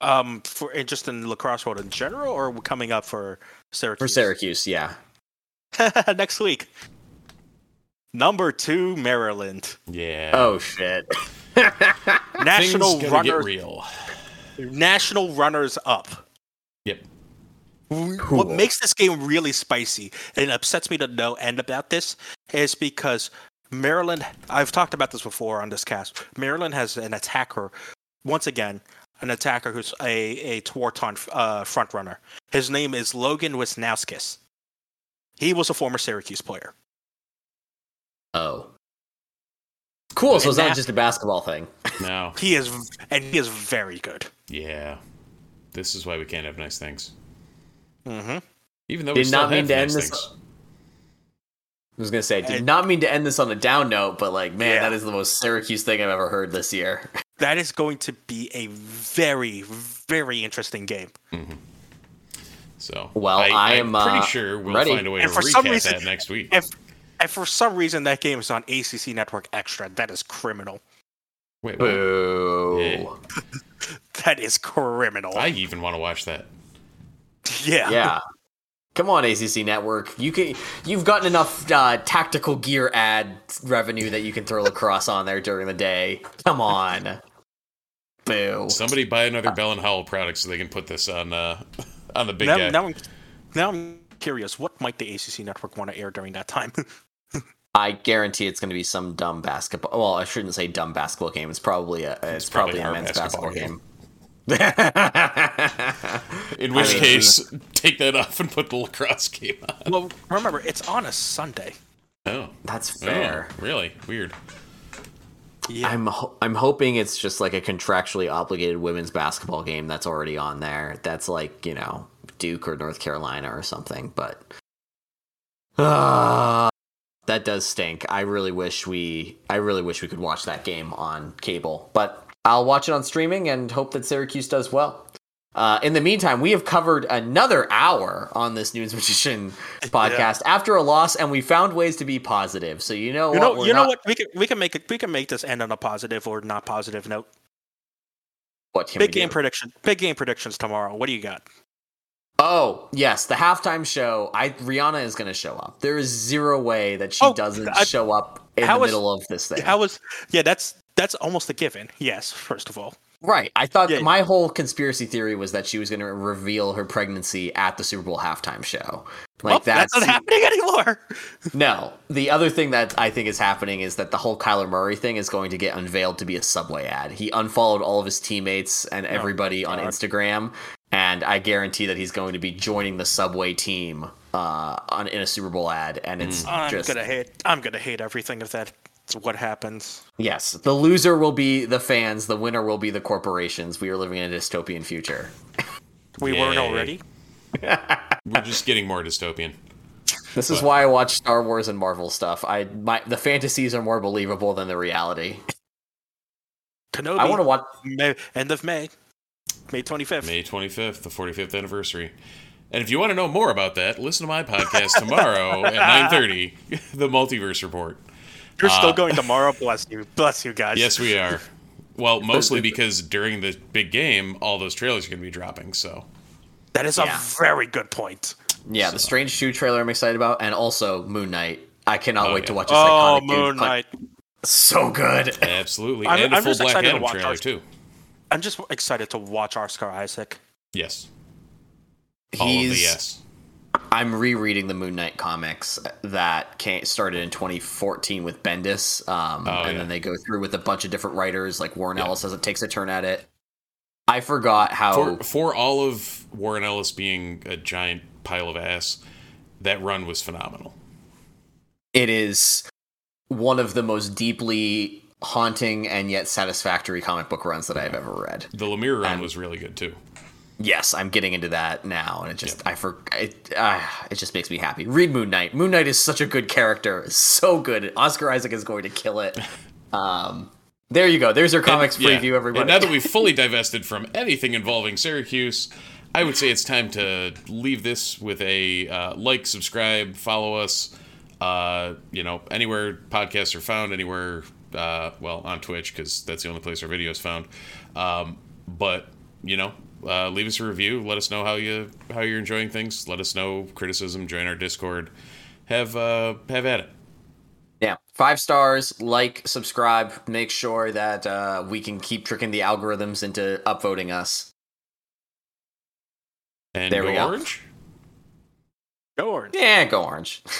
Um, for just in lacrosse world in general, or coming up for Syracuse? For Syracuse, yeah. next week. Number two, Maryland. Yeah. Oh shit. National Things gonna runner, real. national runners up. Yep. What makes this game really spicy and upsets me to no end about this is because Maryland. I've talked about this before on this cast. Maryland has an attacker, once again, an attacker who's a a Tewaaraton uh, front runner. His name is Logan Wisnauskas. He was a former Syracuse player. Oh. Cool. So And it's not that- just a basketball thing. No. He is, and he is very good. yeah. This is why we can't have nice things. Mm-hmm. Even though we Did still not mean have to nice end this- things. I was gonna say, did And- not mean to end this on a down note, but like, man, Yeah. that is the most Syracuse thing I've ever heard this year. That is going to be a very, very interesting game. So, Well, I am am, pretty uh, sure we'll ready. find a way And to for some recap reason- that next week. If, if for some reason that game is on ACC Network Extra, that is criminal. Wait, what? Boo. Yeah. That is criminal. I even want to watch that. yeah. Yeah. Come on, ACC Network. You can. You've gotten enough uh, tactical gear ad revenue that you can throw lacrosse on there during the day. Come on. Boo. Somebody buy another Bell and Howell product so they can put this on uh, on the big Now, guy. now, I'm, now I'm curious. What might the ACC Network want to air during that time? I guarantee it's going to be some dumb basketball. Well, I shouldn't say dumb basketball game. It's probably a. It's, probably probably, a men's basketball basketball, game. game. In which I mean- case, take that off and put the lacrosse game on. well, remember, it's on a Sunday. Oh, That's Oh, fair. really weird. Yeah. I'm ho- I'm hoping it's just like a contractually obligated women's basketball game that's already on there. That's like you know Duke or North Carolina or something. But uh, that does stink. I really wish we I really wish we could watch that game on cable. But I'll watch it on streaming and hope that Syracuse does well. Uh, in the meantime, we have covered another hour on this Nunes Magician podcast after a loss, and we found ways to be positive. So you know You what? know, We're you know what? We can we can make it. We can make this end on a positive or not positive note. What Big game do? prediction. Big game predictions tomorrow. What do you got? Oh yes, the halftime show. I Rihanna is going to show up. There is zero way that she Oh, doesn't I- show up in the was- middle of this thing. I was yeah. That's that's almost a given. Yes. First of all. Right. I thought Yeah. my whole conspiracy theory was that she was going to reveal her pregnancy at the Super Bowl halftime show. Like Well, that's not happening anymore. No. The other thing that I think is happening is that the whole Kyler Murray thing is going to get unveiled to be a Subway ad. He unfollowed all of his teammates and everybody on Instagram, and I guarantee that he's going to be joining the Subway team uh, on in a Super Bowl ad. And it's just I'm gonna hate. I'm gonna hate everything if that's what happens. yes, the loser will be the fans. The winner will be the corporations. We are living in a dystopian future. We weren't already. We're just getting more dystopian. This is why I watch Star Wars and Marvel stuff. I my the fantasies are more believable than the reality. Kenobi. I want to watch. May, end of May. May 25th. May 25th, the 45th anniversary. And if you want to know more about that, listen to my podcast tomorrow at 9:30, The Multiverse Report. You're still Uh, going tomorrow. Bless you. Bless you guys. Yes, we are. Well, mostly because during the big game, all those trailers are going to be dropping. So That is a very good point. Yeah, the Strange Two trailer I'm excited about, and also Moon Knight. I cannot Oh, wait to watch this Oh, iconic Moon play- Knight. So good. absolutely, I'm- and a I'm full Black excited to trailer ours. too. I'm just excited to watch Oscar Isaac. Yes, all of the He's. yes. I'm rereading the Moon Knight comics that came, started in 2014 with Bendis, um, Oh, and yeah. then they go through with a bunch of different writers. Like Warren Ellis as it takes a turn at it. I forgot how. For for all of Warren Ellis being a giant pile of ass, that run was phenomenal. it is one of the most deeply haunting and yet satisfactory comic book runs that I've ever read. The Lemire run And- was really good too. Yes, I'm getting into that now, and it just I for it uh, it just makes me happy. Read Moon Knight. Moon Knight is such a good character, so good. Oscar Isaac is going to kill it. Um, there you go. There's your comics And- yeah. preview, everybody. And now that we've fully divested from anything involving Syracuse, I would say it's time to leave this with a uh, like, subscribe, follow us. Uh, you know, anywhere podcasts are found, anywhere, uh, well, on Twitch, because that's the only place our video is found. Um, but, you know, uh, leave us a review. Let us know how you how you're enjoying things. Let us know criticism. Join our Discord. Have uh, have at it. yeah, five stars. Like, subscribe. Make sure that uh, we can keep tricking the algorithms into upvoting us. And There go we go. orange. Go Orange. Yeah, go orange.